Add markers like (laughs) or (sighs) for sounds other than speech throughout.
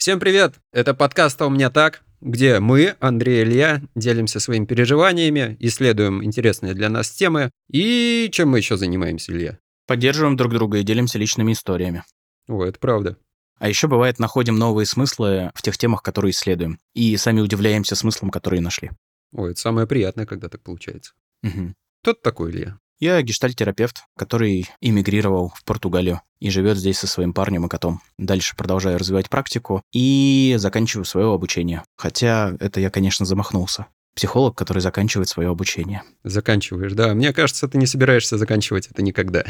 Всем привет! Это подкаст «А у меня так», где мы, Андрей и Илья, делимся своими переживаниями, исследуем интересные для нас темы. И чем мы еще занимаемся, Илья? Поддерживаем друг друга и делимся личными историями. О, это правда. А еще бывает, находим новые смыслы в тех темах, которые исследуем. И сами удивляемся смыслам, которые нашли. Ой, это самое приятное, когда так получается. Угу. Кто ты такой, Илья? Я гештальтерапевт, который эмигрировал в Португалию и живет здесь со своим парнем и котом. Дальше продолжаю развивать практику и заканчиваю свое обучение. Хотя это я, конечно, замахнулся. Психолог, который заканчивает свое обучение. Заканчиваешь, да. Мне кажется, ты не собираешься заканчивать это никогда.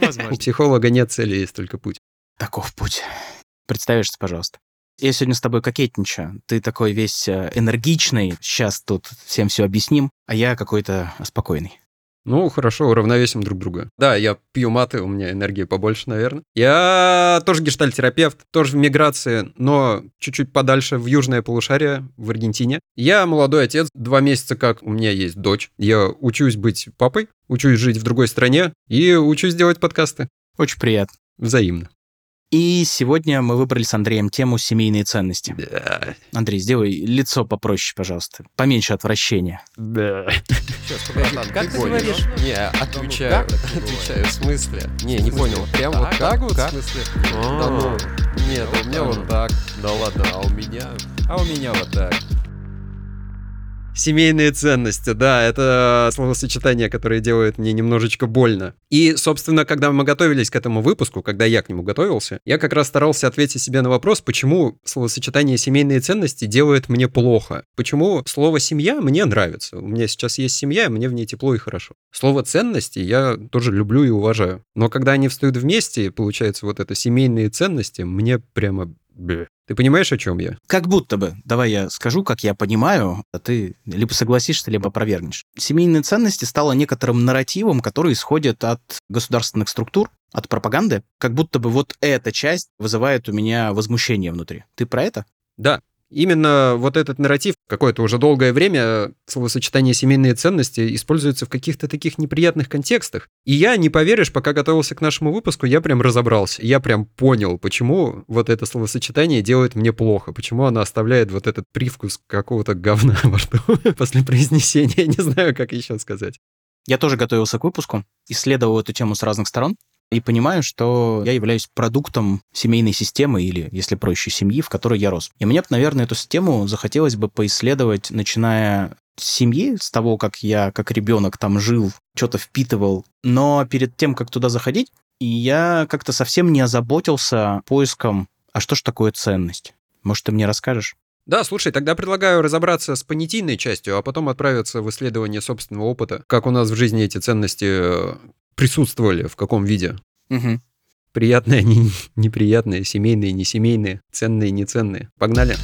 Возможно. У психолога нет цели, есть только путь. Таков путь. Представишься, пожалуйста. Я сегодня с тобой кокетничаю. Ты такой весь э, энергичный. Сейчас тут всем все объясним. А я какой-то спокойный. Ну, хорошо, уравновесим друг друга. Да, я пью маты, у меня энергии побольше, наверное. Я тоже гештальтерапевт, тоже в миграции, но чуть-чуть подальше, в южное полушарие, в Аргентине. Я молодой отец, два месяца как у меня есть дочь. Я учусь быть папой, учусь жить в другой стране и учусь делать подкасты. Очень приятно. Взаимно. И сегодня мы выбрали с Андреем тему «Семейные ценности». Да. Андрей, сделай лицо попроще, пожалуйста. Поменьше отвращения. Да. Сейчас, подожди, как ты говоришь? Не, отвечаю, отвечаю, в смысле? Не, не понял, прям вот так вот, в смысле? Да ну, нет, у меня вот так. Да ладно, а у меня... А у меня вот так. Семейные ценности, да, это словосочетание, которое делает мне немножечко больно. И, собственно, когда мы готовились к этому выпуску, когда я к нему готовился, я как раз старался ответить себе на вопрос, почему словосочетание семейные ценности делает мне плохо. Почему слово семья мне нравится. У меня сейчас есть семья, мне в ней тепло и хорошо. Слово ценности я тоже люблю и уважаю. Но когда они встают вместе, получается вот это семейные ценности, мне прямо Бе. Ты понимаешь, о чем я? Как будто бы. Давай я скажу, как я понимаю, а ты либо согласишься, либо опровергнешь. Семейные ценности стало некоторым нарративом, который исходит от государственных структур, от пропаганды, как будто бы вот эта часть вызывает у меня возмущение внутри. Ты про это? Да, Именно вот этот нарратив какое-то уже долгое время словосочетание семейные ценности используется в каких-то таких неприятных контекстах. И я, не поверишь, пока готовился к нашему выпуску, я прям разобрался. Я прям понял, почему вот это словосочетание делает мне плохо, почему оно оставляет вот этот привкус какого-то говна во рту (laughs) после произнесения. Не знаю, как еще сказать. Я тоже готовился к выпуску, исследовал эту тему с разных сторон и понимаю, что я являюсь продуктом семейной системы или, если проще, семьи, в которой я рос. И мне, наверное, эту систему захотелось бы поисследовать, начиная с семьи, с того, как я как ребенок там жил, что-то впитывал. Но перед тем, как туда заходить, я как-то совсем не озаботился поиском, а что ж такое ценность? Может, ты мне расскажешь? Да, слушай, тогда предлагаю разобраться с понятийной частью, а потом отправиться в исследование собственного опыта, как у нас в жизни эти ценности э, присутствовали, в каком виде. Угу. Приятные, они (laughs) неприятные, семейные, несемейные, ценные, неценные. Погнали.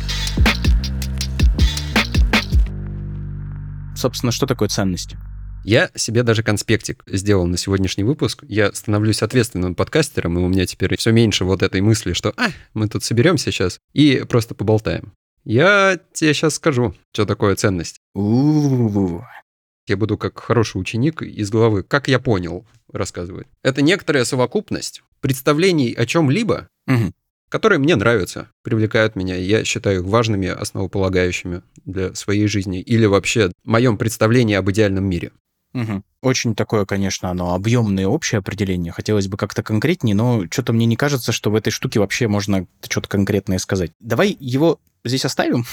Собственно, что такое ценность? Я себе даже конспектик сделал на сегодняшний выпуск. Я становлюсь ответственным подкастером, и у меня теперь все меньше вот этой мысли, что а, мы тут соберемся сейчас и просто поболтаем. Я тебе сейчас скажу, что такое ценность. У-у-у. Я буду как хороший ученик из головы, как я понял, рассказывать. Это некоторая совокупность представлений о чем-либо, Мгм. которые мне нравятся, привлекают меня, и я считаю их важными, основополагающими для своей жизни или вообще моем представлении об идеальном мире. Мгм. Очень такое, конечно, оно объемное общее определение. Хотелось бы как-то конкретнее, но что-то мне не кажется, что в этой штуке вообще можно что-то конкретное сказать. Давай его здесь оставим,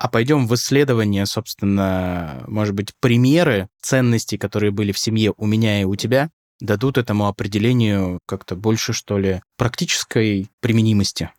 а пойдем в исследование, собственно, может быть, примеры ценностей, которые были в семье у меня и у тебя, дадут этому определению как-то больше, что ли, практической применимости.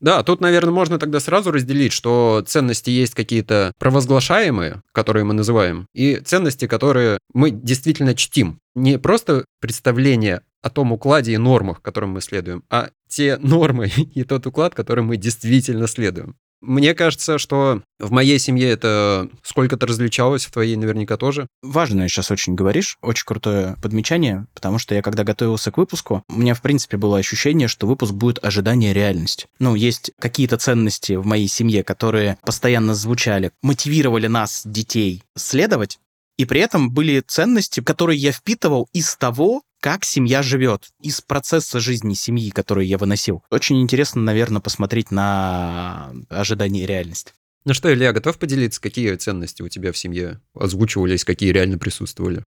Да, тут, наверное, можно тогда сразу разделить, что ценности есть какие-то провозглашаемые, которые мы называем, и ценности, которые мы действительно чтим. Не просто представление о том укладе и нормах, которым мы следуем, а те нормы (laughs) и тот уклад, которым мы действительно следуем. Мне кажется, что в моей семье это сколько-то различалось, в твоей наверняка тоже. Важное сейчас очень говоришь, очень крутое подмечание, потому что я когда готовился к выпуску, у меня, в принципе, было ощущение, что выпуск будет ожидание реальность. Ну, есть какие-то ценности в моей семье, которые постоянно звучали, мотивировали нас, детей, следовать, и при этом были ценности, которые я впитывал из того, как семья живет из процесса жизни семьи, который я выносил. Очень интересно, наверное, посмотреть на ожидание и реальность. Ну что, Илья, готов поделиться, какие ценности у тебя в семье озвучивались, какие реально присутствовали?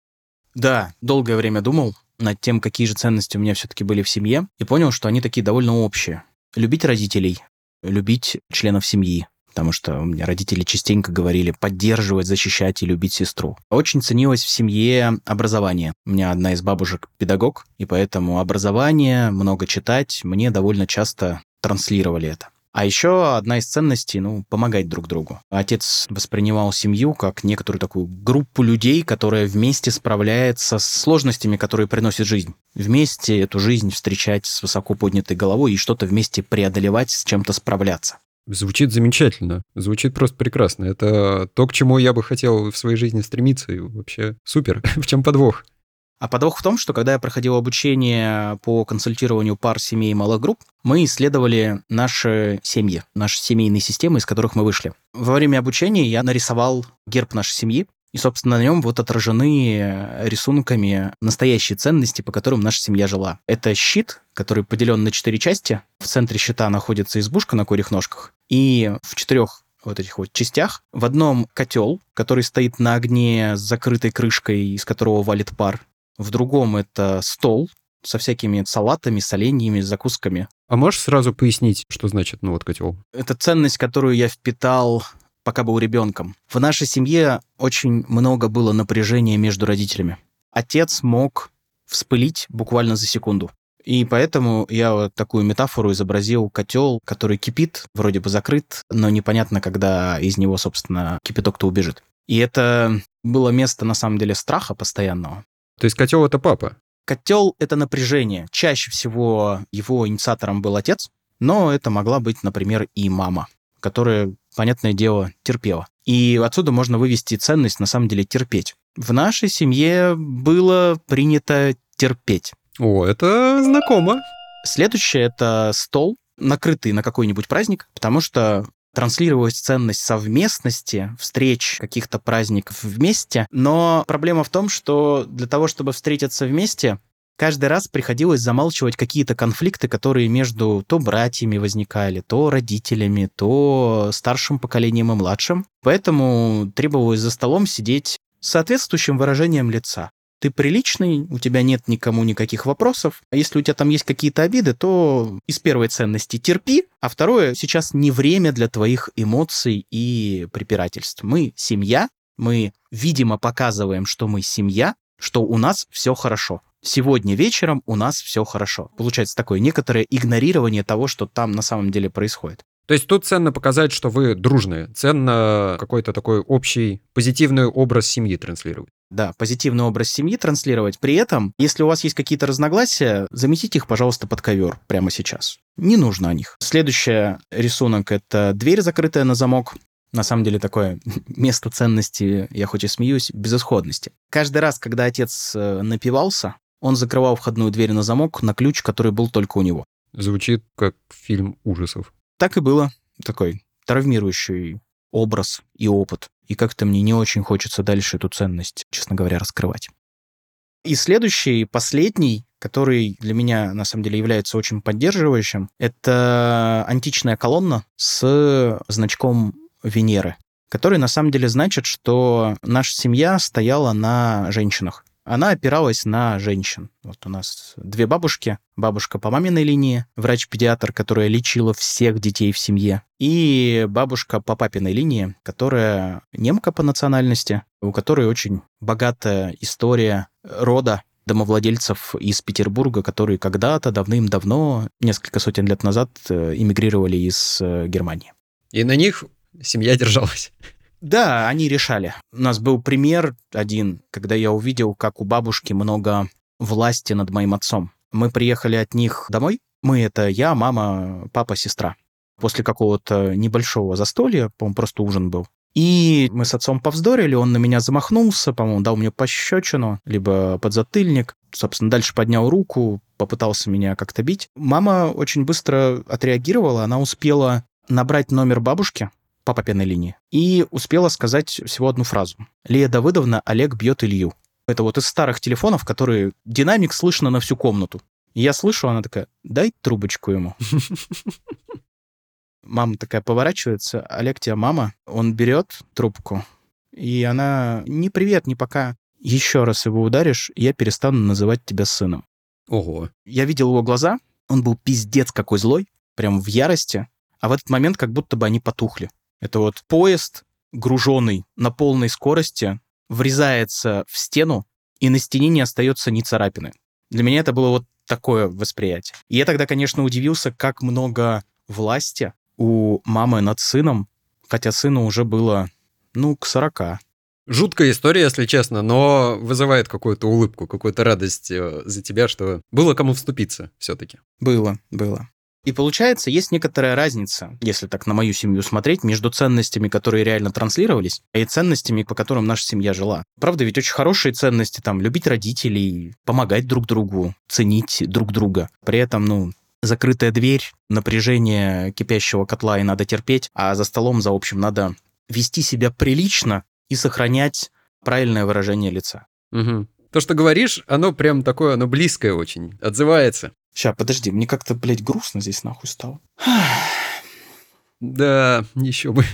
Да, долгое время думал над тем, какие же ценности у меня все-таки были в семье, и понял, что они такие довольно общие. Любить родителей, любить членов семьи, потому что у меня родители частенько говорили поддерживать, защищать и любить сестру. Очень ценилось в семье образование. У меня одна из бабушек педагог, и поэтому образование, много читать, мне довольно часто транслировали это. А еще одна из ценностей, ну, помогать друг другу. Отец воспринимал семью как некоторую такую группу людей, которая вместе справляется с сложностями, которые приносит жизнь. Вместе эту жизнь встречать с высоко поднятой головой и что-то вместе преодолевать, с чем-то справляться. Звучит замечательно. Звучит просто прекрасно. Это то, к чему я бы хотел в своей жизни стремиться. И вообще супер. (laughs) в чем подвох? А подвох в том, что когда я проходил обучение по консультированию пар, семей и малых групп, мы исследовали наши семьи, наши семейные системы, из которых мы вышли. Во время обучения я нарисовал герб нашей семьи, и, собственно, на нем вот отражены рисунками настоящие ценности, по которым наша семья жила. Это щит, который поделен на четыре части. В центре щита находится избушка на курьих ножках. И в четырех вот этих вот частях. В одном котел, который стоит на огне с закрытой крышкой, из которого валит пар в другом это стол со всякими салатами, соленьями, закусками. А можешь сразу пояснить, что значит ну вот котел? Это ценность, которую я впитал пока был ребенком. В нашей семье очень много было напряжения между родителями. Отец мог вспылить буквально за секунду. И поэтому я вот такую метафору изобразил котел, который кипит, вроде бы закрыт, но непонятно, когда из него, собственно, кипяток-то убежит. И это было место, на самом деле, страха постоянного. То есть котел это папа? Котел это напряжение. Чаще всего его инициатором был отец, но это могла быть, например, и мама, которая, понятное дело, терпела. И отсюда можно вывести ценность, на самом деле, терпеть. В нашей семье было принято терпеть. О, это знакомо. Следующее — это стол, накрытый на какой-нибудь праздник, потому что транслировалась ценность совместности, встреч, каких-то праздников вместе. Но проблема в том, что для того, чтобы встретиться вместе, каждый раз приходилось замалчивать какие-то конфликты, которые между то братьями возникали, то родителями, то старшим поколением и младшим. Поэтому требовалось за столом сидеть с соответствующим выражением лица ты приличный, у тебя нет никому никаких вопросов. А если у тебя там есть какие-то обиды, то из первой ценности терпи, а второе, сейчас не время для твоих эмоций и препирательств. Мы семья, мы, видимо, показываем, что мы семья, что у нас все хорошо. Сегодня вечером у нас все хорошо. Получается такое некоторое игнорирование того, что там на самом деле происходит. То есть тут ценно показать, что вы дружные, ценно какой-то такой общий позитивный образ семьи транслировать. Да, позитивный образ семьи транслировать. При этом, если у вас есть какие-то разногласия, заметите их, пожалуйста, под ковер прямо сейчас. Не нужно о них. Следующий рисунок — это дверь, закрытая на замок. На самом деле такое (laughs) место ценности, я хоть и смеюсь, безысходности. Каждый раз, когда отец э, напивался, он закрывал входную дверь на замок на ключ, который был только у него. Звучит как фильм ужасов. Так и было. Такой травмирующий образ и опыт. И как-то мне не очень хочется дальше эту ценность, честно говоря, раскрывать. И следующий, последний, который для меня, на самом деле, является очень поддерживающим, это античная колонна с значком Венеры, который, на самом деле, значит, что наша семья стояла на женщинах она опиралась на женщин. Вот у нас две бабушки. Бабушка по маминой линии, врач-педиатр, которая лечила всех детей в семье. И бабушка по папиной линии, которая немка по национальности, у которой очень богатая история рода домовладельцев из Петербурга, которые когда-то давным-давно, несколько сотен лет назад, э, эмигрировали из э, Германии. И на них семья держалась. Да, они решали. У нас был пример один, когда я увидел, как у бабушки много власти над моим отцом. Мы приехали от них домой. Мы — это я, мама, папа, сестра. После какого-то небольшого застолья, по-моему, просто ужин был. И мы с отцом повздорили, он на меня замахнулся, по-моему, дал мне пощечину, либо подзатыльник. Собственно, дальше поднял руку, попытался меня как-то бить. Мама очень быстро отреагировала, она успела набрать номер бабушки, по папиной линии. И успела сказать всего одну фразу. Лия Давыдовна, Олег бьет Илью. Это вот из старых телефонов, которые динамик слышно на всю комнату. И я слышу, она такая, дай трубочку ему. (laughs) Мама такая поворачивается, Олег, тебя мама. Он берет трубку, и она, не привет, не пока. Еще раз его ударишь, я перестану называть тебя сыном. Ого. Я видел его глаза, он был пиздец какой злой, прям в ярости, а в этот момент как будто бы они потухли. Это вот поезд, груженный на полной скорости, врезается в стену, и на стене не остается ни царапины. Для меня это было вот такое восприятие. И я тогда, конечно, удивился, как много власти у мамы над сыном, хотя сыну уже было, ну, к 40. Жуткая история, если честно, но вызывает какую-то улыбку, какую-то радость э, за тебя, что было кому вступиться все-таки. Было, было. И получается, есть некоторая разница, если так на мою семью смотреть, между ценностями, которые реально транслировались, и ценностями, по которым наша семья жила. Правда, ведь очень хорошие ценности, там, любить родителей, помогать друг другу, ценить друг друга. При этом, ну, закрытая дверь, напряжение кипящего котла и надо терпеть, а за столом, за общим, надо вести себя прилично и сохранять правильное выражение лица. Угу. То, что говоришь, оно прям такое, оно близкое очень, отзывается. Ща, подожди, мне как-то, блядь, грустно здесь нахуй стало. Да, еще бы.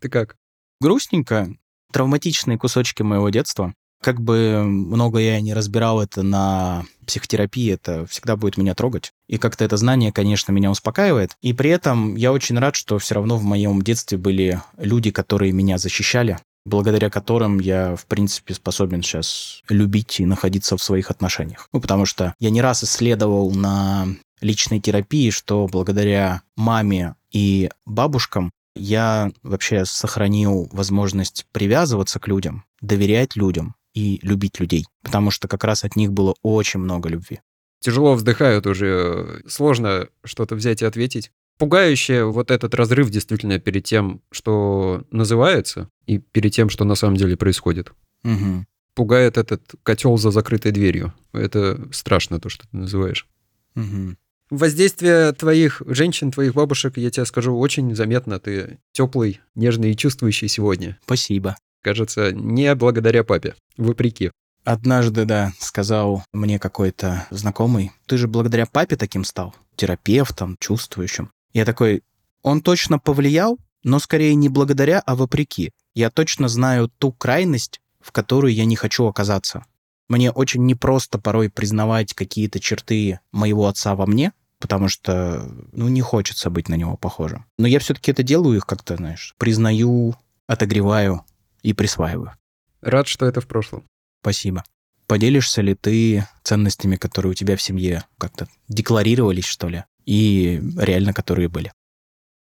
Ты как? Грустненько. Травматичные кусочки моего детства. Как бы много я не разбирал это на психотерапии, это всегда будет меня трогать. И как-то это знание, конечно, меня успокаивает. И при этом я очень рад, что все равно в моем детстве были люди, которые меня защищали, благодаря которым я, в принципе, способен сейчас любить и находиться в своих отношениях. Ну, потому что я не раз исследовал на личной терапии, что благодаря маме и бабушкам я вообще сохранил возможность привязываться к людям, доверять людям и любить людей, потому что как раз от них было очень много любви. Тяжело вздыхают уже, сложно что-то взять и ответить пугающее вот этот разрыв действительно перед тем, что называется, и перед тем, что на самом деле происходит. Угу. Пугает этот котел за закрытой дверью. Это страшно, то, что ты называешь. Угу. Воздействие твоих женщин, твоих бабушек, я тебе скажу, очень заметно. Ты теплый, нежный и чувствующий сегодня. Спасибо. Кажется, не благодаря папе, вопреки. Однажды, да, сказал мне какой-то знакомый, ты же благодаря папе таким стал, терапевтом, чувствующим. Я такой, он точно повлиял, но скорее не благодаря, а вопреки. Я точно знаю ту крайность, в которую я не хочу оказаться. Мне очень непросто порой признавать какие-то черты моего отца во мне, потому что, ну, не хочется быть на него похожим. Но я все-таки это делаю их как-то, знаешь, признаю, отогреваю и присваиваю. Рад, что это в прошлом. Спасибо. Поделишься ли ты ценностями, которые у тебя в семье как-то декларировались, что ли? и реально которые были.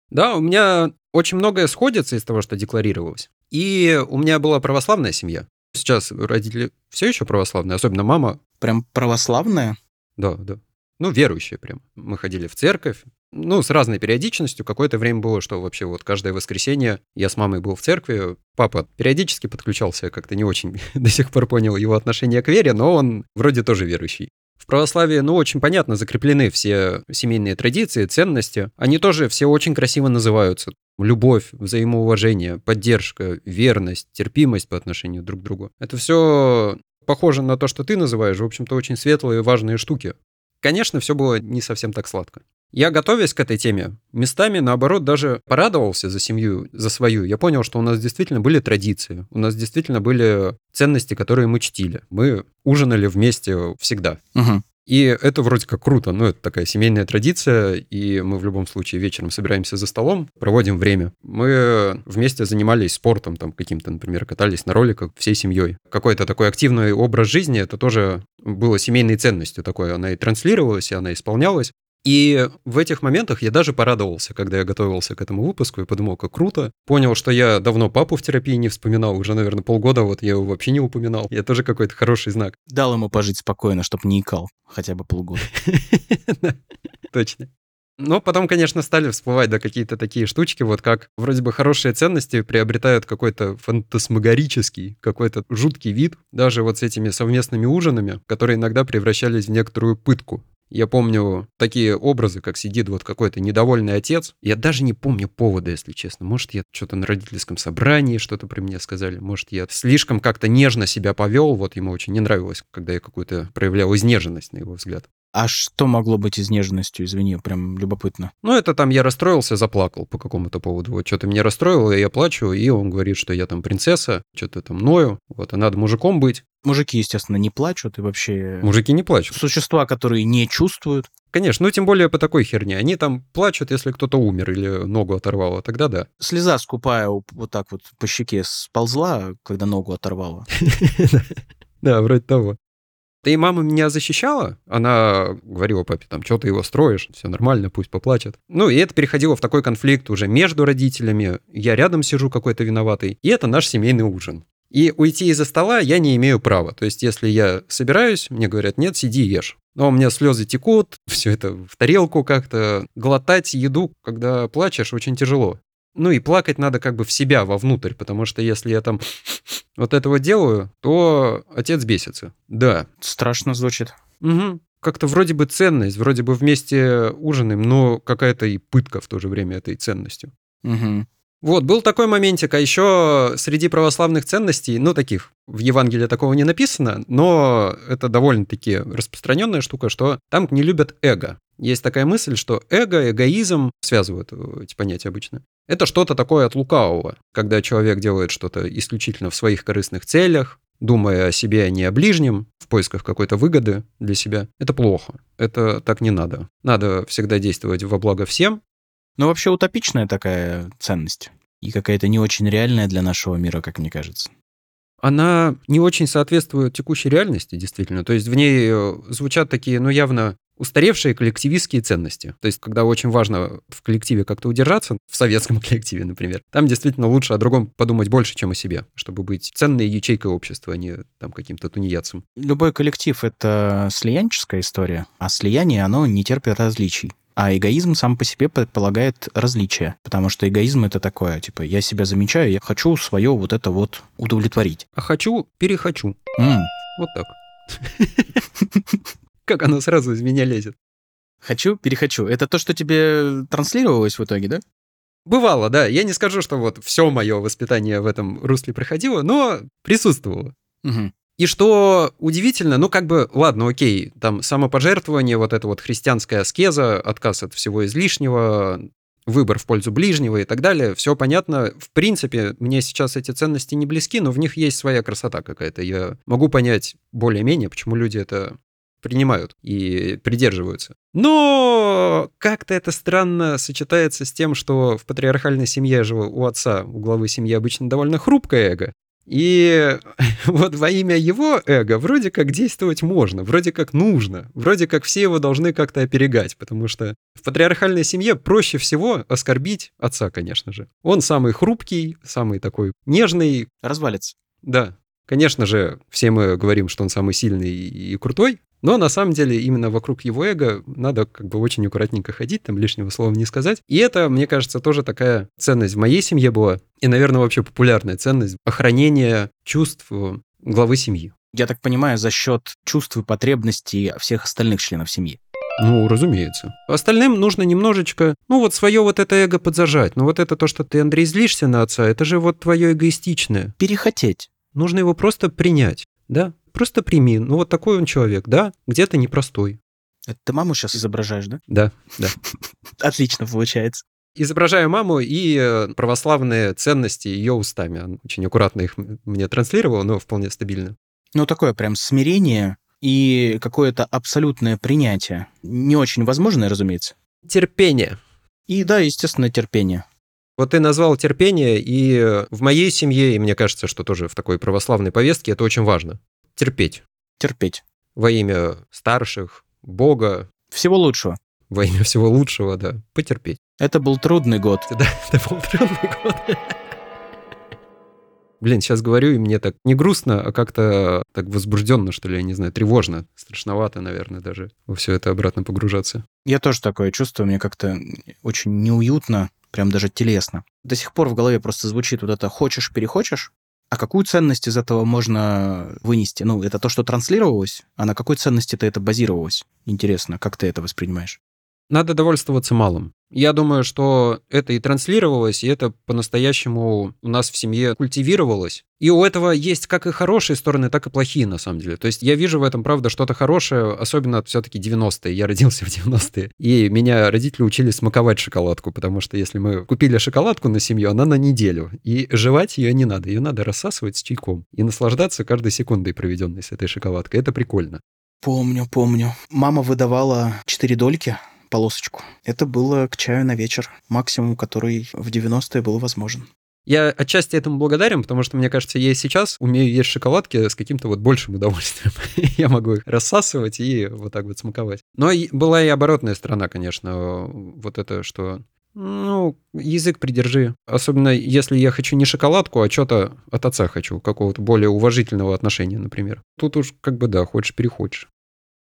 Да, у меня очень многое сходится из того, что декларировалось. И у меня была православная семья. Сейчас родители все еще православные, особенно мама. Прям православная? Да, да. Ну, верующие прям. Мы ходили в церковь. Ну, с разной периодичностью. Какое-то время было, что вообще вот каждое воскресенье я с мамой был в церкви. Папа периодически подключался, как-то не очень (laughs) до сих пор понял его отношение к вере, но он вроде тоже верующий. В православии, ну, очень понятно закреплены все семейные традиции, ценности. Они тоже все очень красиво называются. Любовь, взаимоуважение, поддержка, верность, терпимость по отношению друг к другу. Это все похоже на то, что ты называешь, в общем-то, очень светлые и важные штуки. Конечно, все было не совсем так сладко. Я, готовясь к этой теме, местами, наоборот, даже порадовался за семью, за свою. Я понял, что у нас действительно были традиции, у нас действительно были ценности, которые мы чтили. Мы ужинали вместе всегда. Угу. И это вроде как круто, ну, это такая семейная традиция, и мы в любом случае вечером собираемся за столом, проводим время. Мы вместе занимались спортом, там, каким-то, например, катались на роликах всей семьей. Какой-то такой активный образ жизни, это тоже было семейной ценностью такой, она и транслировалась, и она исполнялась. И в этих моментах я даже порадовался, когда я готовился к этому выпуску и подумал, как круто. Понял, что я давно папу в терапии не вспоминал, уже, наверное, полгода вот я его вообще не упоминал. Это тоже какой-то хороший знак. Дал ему пожить спокойно, чтобы не икал хотя бы полгода. (laughs) Точно. Но потом, конечно, стали всплывать, да, какие-то такие штучки, вот как вроде бы хорошие ценности приобретают какой-то фантасмагорический, какой-то жуткий вид, даже вот с этими совместными ужинами, которые иногда превращались в некоторую пытку. Я помню такие образы, как сидит вот какой-то недовольный отец. Я даже не помню повода, если честно. Может, я что-то на родительском собрании что-то при мне сказали. Может, я слишком как-то нежно себя повел. Вот ему очень не нравилось, когда я какую-то проявлял изнеженность, на его взгляд. А что могло быть изнеженностью, извини, прям любопытно. Ну, это там я расстроился, заплакал по какому-то поводу. Вот что-то меня расстроило, и я плачу, и он говорит, что я там принцесса, что-то там ною, вот, и надо мужиком быть. Мужики, естественно, не плачут, и вообще... Мужики не плачут. Существа, которые не чувствуют. Конечно, ну тем более по такой херне. Они там плачут, если кто-то умер или ногу оторвало, тогда да. Слеза скупая вот так вот по щеке сползла, когда ногу оторвала. (laughs) Да, вроде того. Да и мама меня защищала. Она говорила папе, там, что ты его строишь, все нормально, пусть поплачет. Ну, и это переходило в такой конфликт уже между родителями. Я рядом сижу какой-то виноватый. И это наш семейный ужин. И уйти из-за стола я не имею права. То есть, если я собираюсь, мне говорят, нет, сиди ешь. Но у меня слезы текут, (laughs) все это в тарелку как-то. Глотать еду, когда плачешь, очень тяжело. Ну и плакать надо как бы в себя, вовнутрь, потому что если я там (laughs) вот этого делаю, то отец бесится. Да. Страшно звучит. Угу. Как-то вроде бы ценность, вроде бы вместе ужинаем, но какая-то и пытка в то же время этой ценностью. Угу. Вот, был такой моментик, а еще среди православных ценностей, ну, таких, в Евангелии такого не написано, но это довольно-таки распространенная штука, что там не любят эго. Есть такая мысль, что эго, эгоизм связывают эти понятия обычно. Это что-то такое от лукавого, когда человек делает что-то исключительно в своих корыстных целях, думая о себе, а не о ближнем, в поисках какой-то выгоды для себя. Это плохо. Это так не надо. Надо всегда действовать во благо всем. Но вообще утопичная такая ценность. И какая-то не очень реальная для нашего мира, как мне кажется она не очень соответствует текущей реальности, действительно. То есть в ней э, звучат такие, ну, явно устаревшие коллективистские ценности. То есть, когда очень важно в коллективе как-то удержаться, в советском (laughs) коллективе, например, там действительно лучше о другом подумать больше, чем о себе, чтобы быть ценной ячейкой общества, а не там каким-то тунеядцем. Любой коллектив — это слиянческая история, а слияние, оно не терпит различий. А эгоизм сам по себе предполагает различия, потому что эгоизм это такое, типа, я себя замечаю, я хочу свое вот это вот удовлетворить. А хочу, перехочу. М, Вот так. (laughs) Как оно сразу из меня лезет. Хочу, перехочу. Это то, что тебе транслировалось в итоге, да? Бывало, да. Я не скажу, что вот все мое воспитание в этом русле проходило, но присутствовало. Мгм. И что удивительно, ну как бы, ладно, окей, там самопожертвование, вот эта вот христианская аскеза, отказ от всего излишнего, выбор в пользу ближнего и так далее, все понятно. В принципе, мне сейчас эти ценности не близки, но в них есть своя красота какая-то. Я могу понять более-менее, почему люди это принимают и придерживаются. Но как-то это странно сочетается с тем, что в патриархальной семье же у отца, у главы семьи обычно довольно хрупкое эго. И (laughs) вот во имя его эго вроде как действовать можно, вроде как нужно, вроде как все его должны как-то оперегать, потому что в патриархальной семье проще всего оскорбить отца, конечно же. Он самый хрупкий, самый такой нежный, Развалится. да. Конечно же, все мы говорим, что он самый сильный и крутой, но на самом деле именно вокруг его эго надо как бы очень аккуратненько ходить, там лишнего слова не сказать. И это, мне кажется, тоже такая ценность в моей семье была, и, наверное, вообще популярная ценность охранения чувств главы семьи. Я так понимаю, за счет чувств и потребностей всех остальных членов семьи. Ну, разумеется. Остальным нужно немножечко, ну, вот свое вот это эго подзажать. Ну, вот это то, что ты, Андрей, злишься на отца, это же вот твое эгоистичное. Перехотеть. Нужно его просто принять, да? Просто прими. Ну, вот такой он человек, да? Где-то непростой. Это ты маму сейчас изображаешь, да? Да, да. (laughs) Отлично получается. Изображаю маму и э, православные ценности ее устами. Она очень аккуратно их мне транслировала, но вполне стабильно. Ну, такое прям смирение и какое-то абсолютное принятие. Не очень возможное, разумеется. Терпение. И да, естественно, терпение. Вот ты назвал терпение, и э, в моей семье, и мне кажется, что тоже в такой православной повестке это очень важно. Терпеть. Терпеть. Во имя старших, Бога, Всего лучшего. во имя всего лучшего, да. Потерпеть. Это был трудный год. (laughs) Да, это был трудный год. Блин, сейчас говорю, и мне так не грустно, а как-то так возбужденно, что ли, я не знаю, тревожно, страшновато, наверное, даже во все это обратно погружаться. Я тоже такое чувствую, мне как-то очень неуютно, прям даже телесно. До сих пор в голове просто звучит вот это «хочешь, перехочешь», А какую ценность из этого можно вынести? Ну, это то, что транслировалось, а на какой ценности-то это базировалось? Интересно, как ты это воспринимаешь? Надо довольствоваться малым. Я думаю, что это и транслировалось, и это по-настоящему у нас в семье культивировалось. И у этого есть как и хорошие стороны, так и плохие, на самом деле. То есть я вижу в этом, правда, что-то хорошее, особенно все-таки 90-е. Я родился в 90-е. И меня родители учили смаковать шоколадку, потому что если мы купили шоколадку на семью, она на неделю. И жевать ее не надо. Ее надо рассасывать с чайком. И наслаждаться каждой секундой, проведенной с этой шоколадкой. Это прикольно. Помню, помню. Мама выдавала 4 дольки полосочку. Это было к чаю на вечер, максимум, который в 90-е был возможен. Я отчасти этому благодарен, потому что, мне кажется, я и сейчас умею есть шоколадки с каким-то вот большим удовольствием. (laughs) я могу их рассасывать и вот так вот смаковать. Но была и оборотная сторона, конечно, вот это, что ну, язык придержи. Особенно если я хочу не шоколадку, а что-то от отца хочу, какого-то более уважительного отношения, например. Тут уж как бы да, хочешь переходишь.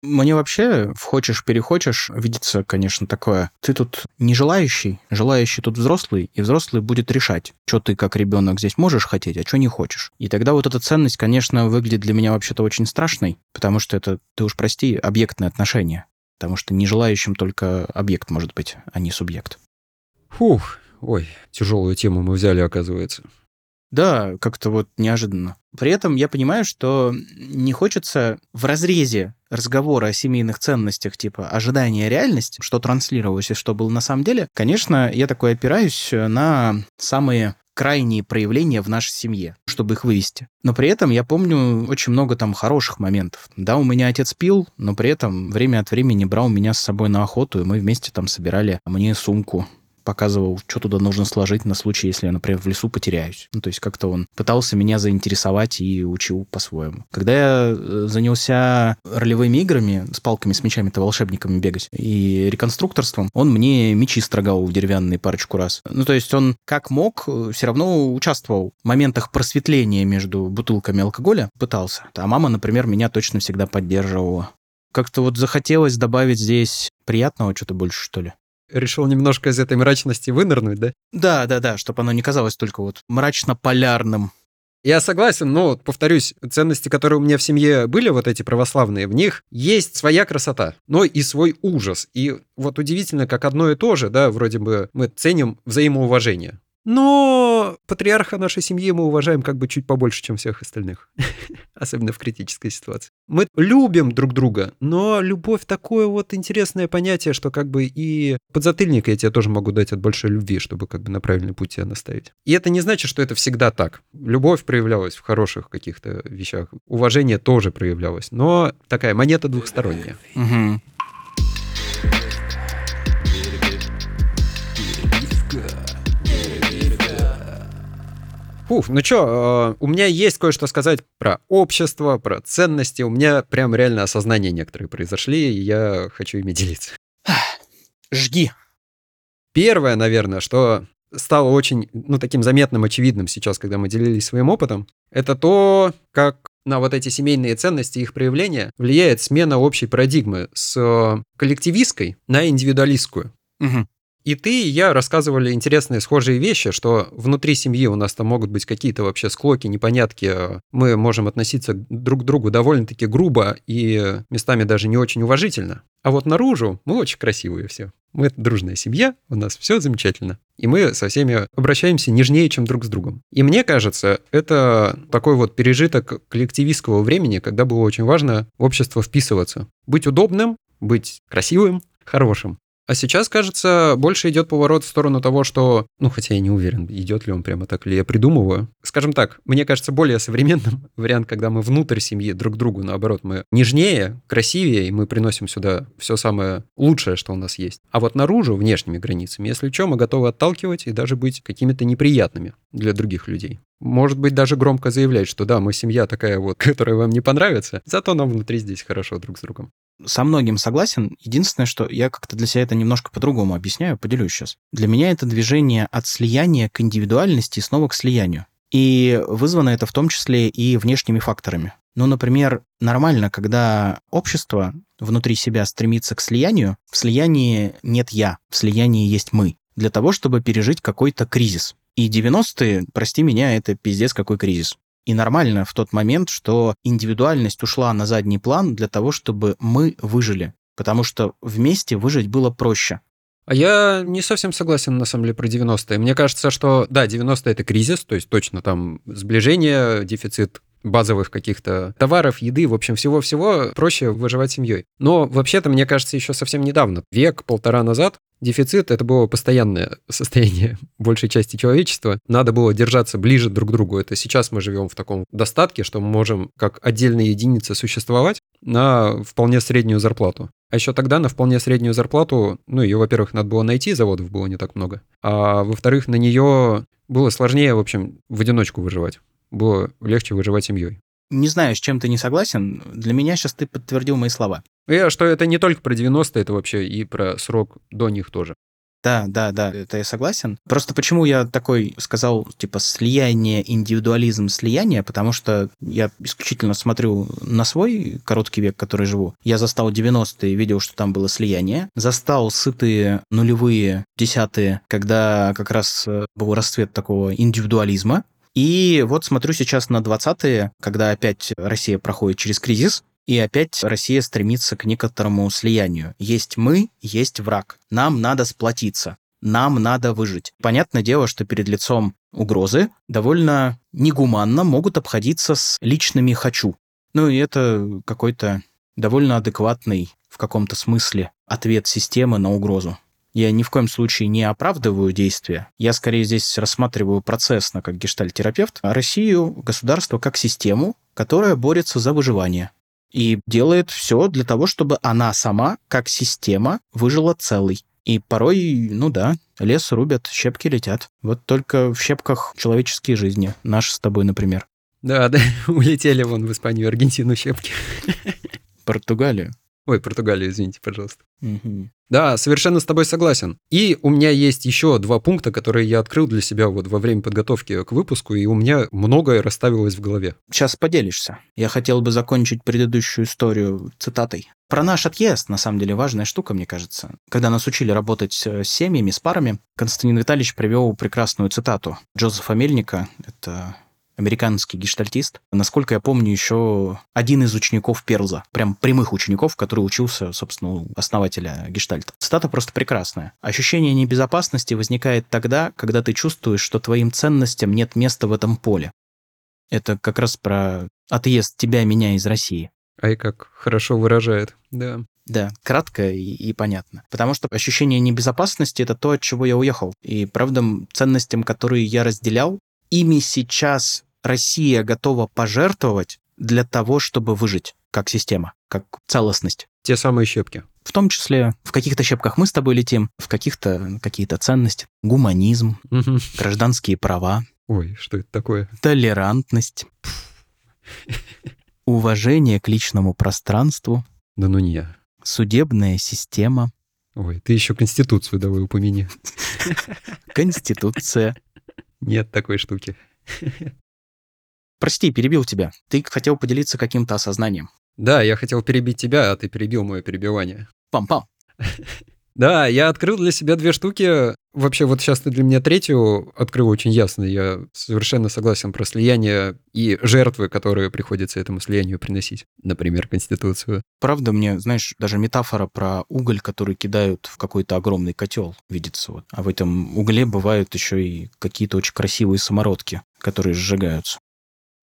Мне вообще, в хочешь-перехочешь, видится, конечно, такое. Ты тут не желающий, желающий тут взрослый, и взрослый будет решать, что ты как ребенок здесь можешь хотеть, а что не хочешь. И тогда вот эта ценность, конечно, выглядит для меня вообще-то очень страшной, потому что это, ты уж прости, объектное отношение. Потому что не желающим только объект может быть, а не субъект. Фух, ой, тяжелую тему мы взяли, оказывается. Да, как-то вот неожиданно. При этом я понимаю, что не хочется в разрезе разговора о семейных ценностях, типа ожидания реальности, что транслировалось и что было на самом деле. Конечно, я такой опираюсь на самые крайние проявления в нашей семье, чтобы их вывести. Но при этом я помню очень много там хороших моментов. Да, у меня отец пил, но при этом время от времени брал меня с собой на охоту, и мы вместе там собирали мне сумку показывал, что туда нужно сложить на случай, если я, например, в лесу потеряюсь. Ну, то есть как-то он пытался меня заинтересовать и учил по-своему. Когда я э, занялся ролевыми играми, с палками, с мечами-то волшебниками бегать, и реконструкторством, он мне мечи строгал в деревянные парочку раз. Ну, то есть он как мог, э, все равно участвовал в моментах просветления между бутылками алкоголя, пытался. А мама, например, меня точно всегда поддерживала. Как-то вот захотелось добавить здесь приятного что-то больше, что ли решил немножко из этой мрачности вынырнуть, да? Да, да, да, чтобы оно не казалось только вот мрачно-полярным. Я согласен, но, повторюсь, ценности, которые у меня в семье были, вот эти православные, в них есть своя красота, но и свой ужас. И вот удивительно, как одно и то же, да, вроде бы мы ценим взаимоуважение. Но патриарха нашей семьи мы уважаем как бы чуть побольше, чем всех остальных. (laughs) Особенно в критической ситуации. Мы любим друг друга, но любовь такое вот интересное понятие, что как бы и подзатыльник я тебе тоже могу дать от большой любви, чтобы как бы на правильный путь тебя наставить. И это не значит, что это всегда так. Любовь проявлялась в хороших каких-то вещах. Уважение тоже проявлялось. Но такая монета двухсторонняя. Фух, ну чё, э, у меня есть кое-что сказать про общество, про ценности. У меня прям реально осознание некоторые произошли, и я хочу ими делиться. (sighs) Жги. Первое, наверное, что стало очень, ну, таким заметным, очевидным сейчас, когда мы делились своим опытом, это то, как на вот эти семейные ценности и их проявления влияет смена общей парадигмы с коллективистской на индивидуалистскую. Угу. И ты и я рассказывали интересные схожие вещи, что внутри семьи у нас там могут быть какие-то вообще склоки, непонятки. Мы можем относиться друг к другу довольно-таки грубо и местами даже не очень уважительно. А вот наружу мы очень красивые все. Мы дружная семья, у нас все замечательно. И мы со всеми обращаемся нежнее, чем друг с другом. И мне кажется, это такой вот пережиток коллективистского времени, когда было очень важно в общество вписываться. Быть удобным, быть красивым, хорошим. А сейчас, кажется, больше идет поворот в сторону того, что, ну, хотя я не уверен, идет ли он прямо так, или я придумываю. Скажем так, мне кажется, более современным (laughs) вариант, когда мы внутрь семьи друг другу, наоборот, мы нежнее, красивее, и мы приносим сюда все самое лучшее, что у нас есть. А вот наружу, внешними границами, если что, мы готовы отталкивать и даже быть какими-то неприятными для других людей. Может быть, даже громко заявлять, что да, мы семья такая вот, (laughs) которая вам не понравится, зато нам внутри здесь хорошо друг с другом со многим согласен. Единственное, что я как-то для себя это немножко по-другому объясняю, поделюсь сейчас. Для меня это движение от слияния к индивидуальности и снова к слиянию. И вызвано это в том числе и внешними факторами. Ну, например, нормально, когда общество внутри себя стремится к слиянию, в слиянии нет я, в слиянии есть мы, для того, чтобы пережить какой-то кризис. И 90-е, прости меня, это пиздец какой кризис. И нормально в тот момент, что индивидуальность ушла на задний план для того, чтобы мы выжили. Потому что вместе выжить было проще. А я не совсем согласен, на самом деле, про 90-е. Мне кажется, что, да, 90-е — это кризис, то есть точно там сближение, дефицит базовых каких-то товаров, еды, в общем, всего-всего проще выживать семьей. Но вообще-то, мне кажется, еще совсем недавно, век-полтора назад, Дефицит — это было постоянное (laughs) состояние большей части человечества. Надо было держаться ближе друг к другу. Это сейчас мы живем в таком достатке, что мы можем как отдельные единицы существовать на вполне среднюю зарплату. А еще тогда на вполне среднюю зарплату, ну, ее, во-первых, надо было найти, заводов было не так много, а во-вторых, на нее было сложнее, в общем, в одиночку выживать. Было легче выживать семьей. Не знаю, с чем ты не согласен. Для меня сейчас ты подтвердил мои слова. Я, что это не только про 90-е, это вообще и про срок до них тоже. Да, да, да, это я согласен. Просто почему я такой сказал, типа, слияние, индивидуализм, слияние, потому что я исключительно смотрю на свой короткий век, который живу. Я застал 90-е, видел, что там было слияние. Застал сытые нулевые, десятые, когда как раз э, был расцвет такого индивидуализма. И вот смотрю сейчас на 20-е, когда опять Россия проходит через кризис, и опять Россия стремится к некоторому слиянию. Есть мы, есть враг. Нам надо сплотиться. Нам надо выжить. Понятное дело, что перед лицом угрозы довольно негуманно могут обходиться с личными «хочу». Ну и это какой-то довольно адекватный в каком-то смысле ответ системы на угрозу. Я ни в коем случае не оправдываю действия. Я скорее здесь рассматриваю процессно как гештальтерапевт, а Россию, государство как систему, которая борется за выживание. И делает все для того, чтобы она сама, как система, выжила целой. И порой, ну да, лес рубят, щепки летят. Вот только в щепках человеческие жизни. Наши с тобой, например. Да, (laughs) да, улетели вон в Испанию, Аргентину щепки. Португалию. Ой, Португалию, извините, пожалуйста. Угу. Да, совершенно с тобой согласен. И у меня есть еще два пункта, которые я открыл для себя вот во время подготовки к выпуску, и у меня многое расставилось в голове. Сейчас поделишься. Я хотел бы закончить предыдущую историю цитатой. Про наш отъезд, на самом деле, важная штука, мне кажется. Когда нас учили работать с семьями, с парами, Константин Витальевич привел прекрасную цитату Джозефа Мельника. Это американский гештальтист. Насколько я помню, еще один из учеников Перлза, прям прямых учеников, который учился, собственно, у основателя гештальта. Цитата просто прекрасная. «Ощущение небезопасности возникает тогда, когда ты чувствуешь, что твоим ценностям нет места в этом поле». Это как раз про отъезд тебя, меня из России. Ай, как хорошо выражает, да. Да, кратко и, и понятно. Потому что ощущение небезопасности — это то, от чего я уехал. И, правда, ценностям, которые я разделял, ими сейчас Россия готова пожертвовать для того, чтобы выжить как система, как целостность. Те самые щепки. В том числе в каких-то щепках мы с тобой летим, в каких-то какие-то ценности. Гуманизм, угу. гражданские права. Ой, что это такое? Толерантность. Уважение к личному пространству. Да ну не. Судебная система. Ой, ты еще Конституцию давай упомяни. Конституция. Нет такой штуки. Прости, перебил тебя. Ты хотел поделиться каким-то осознанием. Да, я хотел перебить тебя, а ты перебил мое перебивание. Пам-пам. (laughs) Да, я открыл для себя две штуки. Вообще, вот сейчас ты для меня третью открыл очень ясно. Я совершенно согласен про слияние и жертвы, которые приходится этому слиянию приносить. Например, Конституцию. Правда, мне, знаешь, даже метафора про уголь, который кидают в какой-то огромный котел, видится. Вот. А в этом угле бывают еще и какие-то очень красивые самородки, которые сжигаются.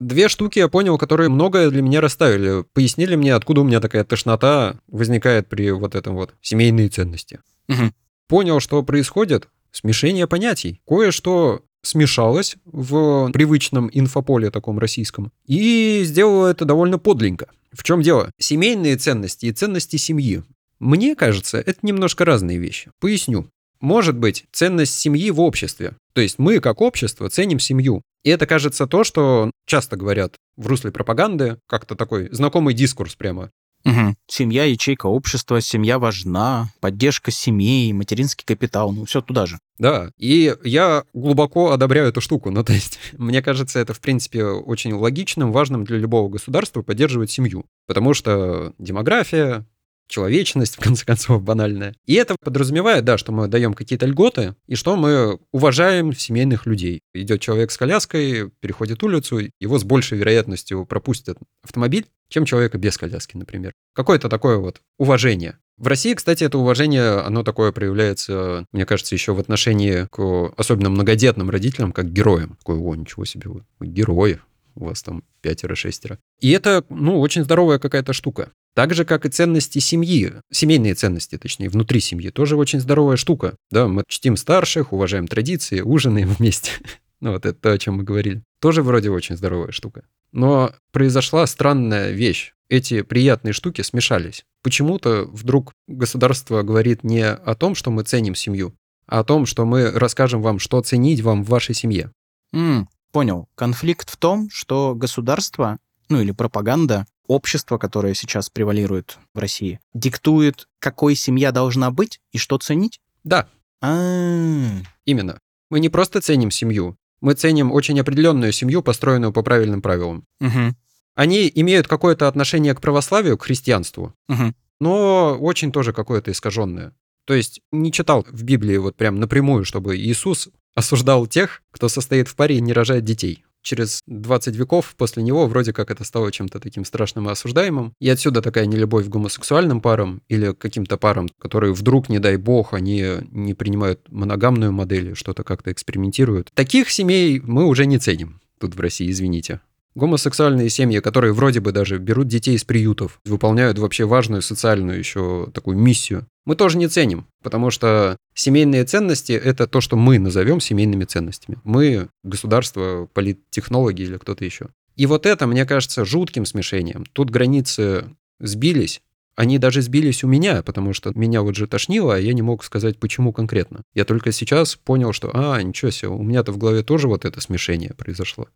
Две штуки я понял, которые многое для меня расставили. Пояснили мне, откуда у меня такая тошнота возникает при вот этом вот семейные ценности. Угу. Понял, что происходит. Смешение понятий. Кое-что смешалось в привычном инфополе таком российском. И сделало это довольно подленько. В чем дело? Семейные ценности и ценности семьи. Мне кажется, это немножко разные вещи. Поясню. Может быть, ценность семьи в обществе. То есть мы, как общество, ценим семью. И это, кажется, то, что часто говорят в русле пропаганды, как-то такой знакомый дискурс прямо. Угу. Семья, ячейка общества, семья важна, поддержка семей, материнский капитал, ну все туда же. Да, и я глубоко одобряю эту штуку. (laughs) Ну, то есть, мне кажется, это, в принципе, очень логичным, важным для любого государства поддерживать семью. Потому что демография, человечность, (laughs) в конце концов, банальная. И это подразумевает, да, что мы даем какие-то льготы, и что мы уважаем семейных людей. Идет человек с коляской, переходит улицу, его с большей вероятностью пропустят автомобиль, чем человека без коляски, например. Какое-то такое вот уважение. В России, кстати, это уважение, оно такое проявляется, мне кажется, еще в отношении к особенно многодетным родителям, как героям. Такое, о, ничего себе, вы герои, у вас там пятеро-шестеро. И это, ну, очень здоровая какая-то штука. Так же, как и ценности семьи, семейные ценности, точнее, внутри семьи, тоже очень здоровая штука. Да, мы чтим старших, уважаем традиции, ужинаем (laughs) вместе. Ну, вот это то, о чем мы говорили. Тоже вроде очень здоровая штука. Но произошла странная вещь. Эти приятные штуки смешались. Почему-то вдруг государство говорит не о том, что мы ценим семью, а о том, что мы расскажем вам, что ценить вам в вашей семье. Mm, понял. Конфликт в том, что государство, ну или пропаганда, общество, которое сейчас превалирует в России, диктует, какой семья должна быть и что ценить? Да. А, Именно. Мы не просто ценим семью, мы ценим очень определенную семью, построенную по правильным правилам. Угу. Они имеют какое-то отношение к православию, к христианству, Угу. но очень тоже какое-то искаженное. То есть не читал в Библии вот прям напрямую, чтобы Иисус осуждал тех, кто состоит в паре и не рожает детей. Через 20 веков после него вроде как это стало чем-то таким страшным и осуждаемым. И отсюда такая нелюбовь к гомосексуальным парам или каким-то парам, которые вдруг, не дай бог, они не принимают моногамную модель, что-то как-то экспериментируют. Таких семей мы уже не ценим тут в России, извините. Гомосексуальные семьи, которые вроде бы даже берут детей из приютов, выполняют вообще важную социальную еще такую миссию, мы тоже не ценим, потому что семейные ценности — это то, что мы назовем семейными ценностями. Мы — государство, политтехнологи или кто-то еще. И вот это, мне кажется, жутким смешением. Тут границы сбились, они даже сбились у меня, потому что меня вот же тошнило, а я не мог сказать, почему конкретно. Я только сейчас понял, что, а, ничего себе, у меня-то в голове тоже вот это смешение произошло.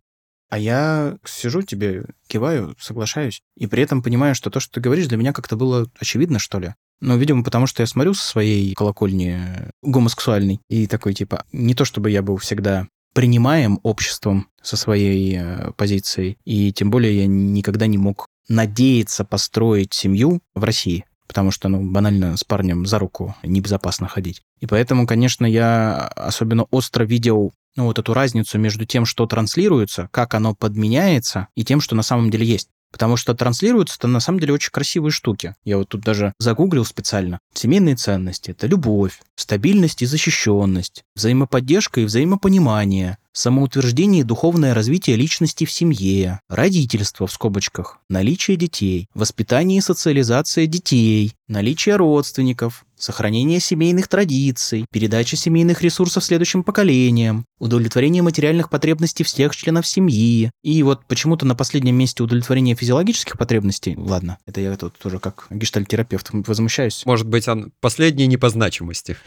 А я сижу тебе, киваю, соглашаюсь, и при этом понимаю, что то, что ты говоришь, для меня как-то было очевидно, что ли. Ну, видимо, потому что я смотрю со своей колокольни гомосексуальной, и такой, типа, не то чтобы я был всегда принимаем обществом со своей э, позицией, и тем более я никогда не мог надеяться построить семью в России, потому что, ну, банально с парнем за руку небезопасно ходить. И поэтому, конечно, я особенно остро видел ну, вот эту разницу между тем, что транслируется, как оно подменяется, и тем, что на самом деле есть. Потому что транслируются-то на самом деле очень красивые штуки. Я вот тут даже загуглил специально. Семейные ценности — это любовь, стабильность и защищенность, взаимоподдержка и взаимопонимание, самоутверждение и духовное развитие личности в семье, родительство в скобочках, наличие детей, воспитание и социализация детей, наличие родственников, сохранение семейных традиций, передача семейных ресурсов следующим поколениям, удовлетворение материальных потребностей всех членов семьи. И вот почему-то на последнем месте удовлетворение физиологических потребностей. Ладно, это я тут тоже как гештальтерапевт возмущаюсь. Может быть, он последний не по значимости.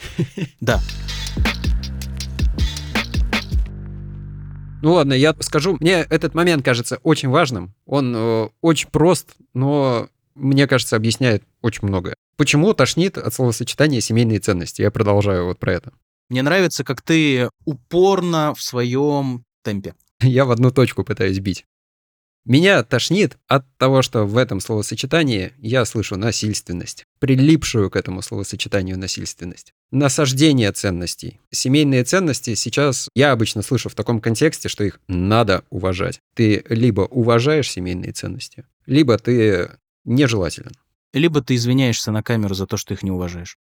Да. Ну ладно, я скажу, мне этот момент кажется очень важным. Он э, очень прост, но мне кажется, объясняет очень многое. Почему тошнит от словосочетания семейные ценности? Я продолжаю вот про это. Мне нравится, как ты упорно в своем темпе. (laughs) Я в одну точку пытаюсь бить. Меня тошнит от того, что в этом словосочетании я слышу насильственность, прилипшую к этому словосочетанию насильственность. Насаждение ценностей. Семейные ценности сейчас я обычно слышу в таком контексте, что их надо уважать. Ты либо уважаешь семейные ценности, либо ты нежелателен. Либо ты извиняешься на камеру за то, что их не уважаешь.